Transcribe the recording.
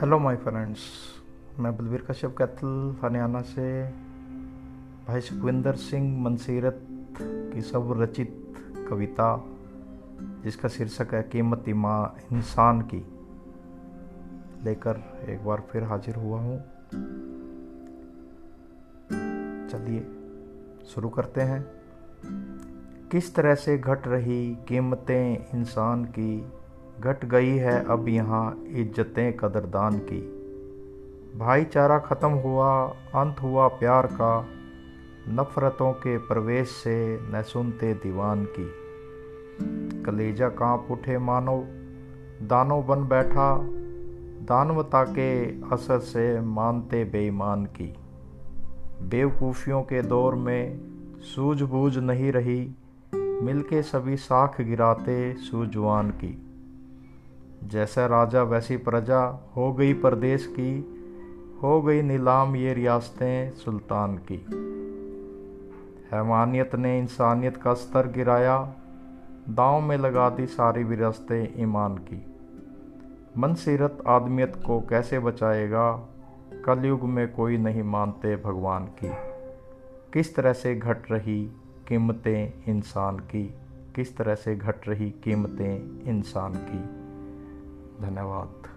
Hello my friends मैं बलवीर कश्यप कैथल, हरियाणा से भाई सुखविंदर सिंह मनसीरत की सब रचित कविता, जिसका शीर्षक है कीमती माँ इंसान की, लेकर एक बार फिर हाजिर हुआ हूँ। चलिए, शुरू करते हैं। किस तरह से घट रही कीमतें इंसान की घट गई है अब यहाँ इज्जतें कदरदान की। भाईचारा ख़त्म हुआ, अंत हुआ प्यार का। नफ़रतों के प्रवेश से न सुनते दीवान की। कलेजा काँप उठे मानो, दानों बन बैठा। दानवता के असर से मानते बेईमान की। बेवकूफ़ियों के दौर में सूझबूझ नहीं रही। मिलके सभी साख गिराते सूझवान की। जैसा राजा वैसी प्रजा हो गई प्रदेश की, हो गई नीलाम ये रियासतें सुल्तान की। हैवानियत ने इंसानियत का स्तर गिराया, दांव में लगा दी सारी विरासतें ईमान की। मनसीरत आदमियत को कैसे बचाएगा, कलयुग में कोई नहीं मानते भगवान की। किस तरह से घट रही कीमतें इंसान की, किस तरह से घट रही कीमतें इंसान की। धन्यवाद।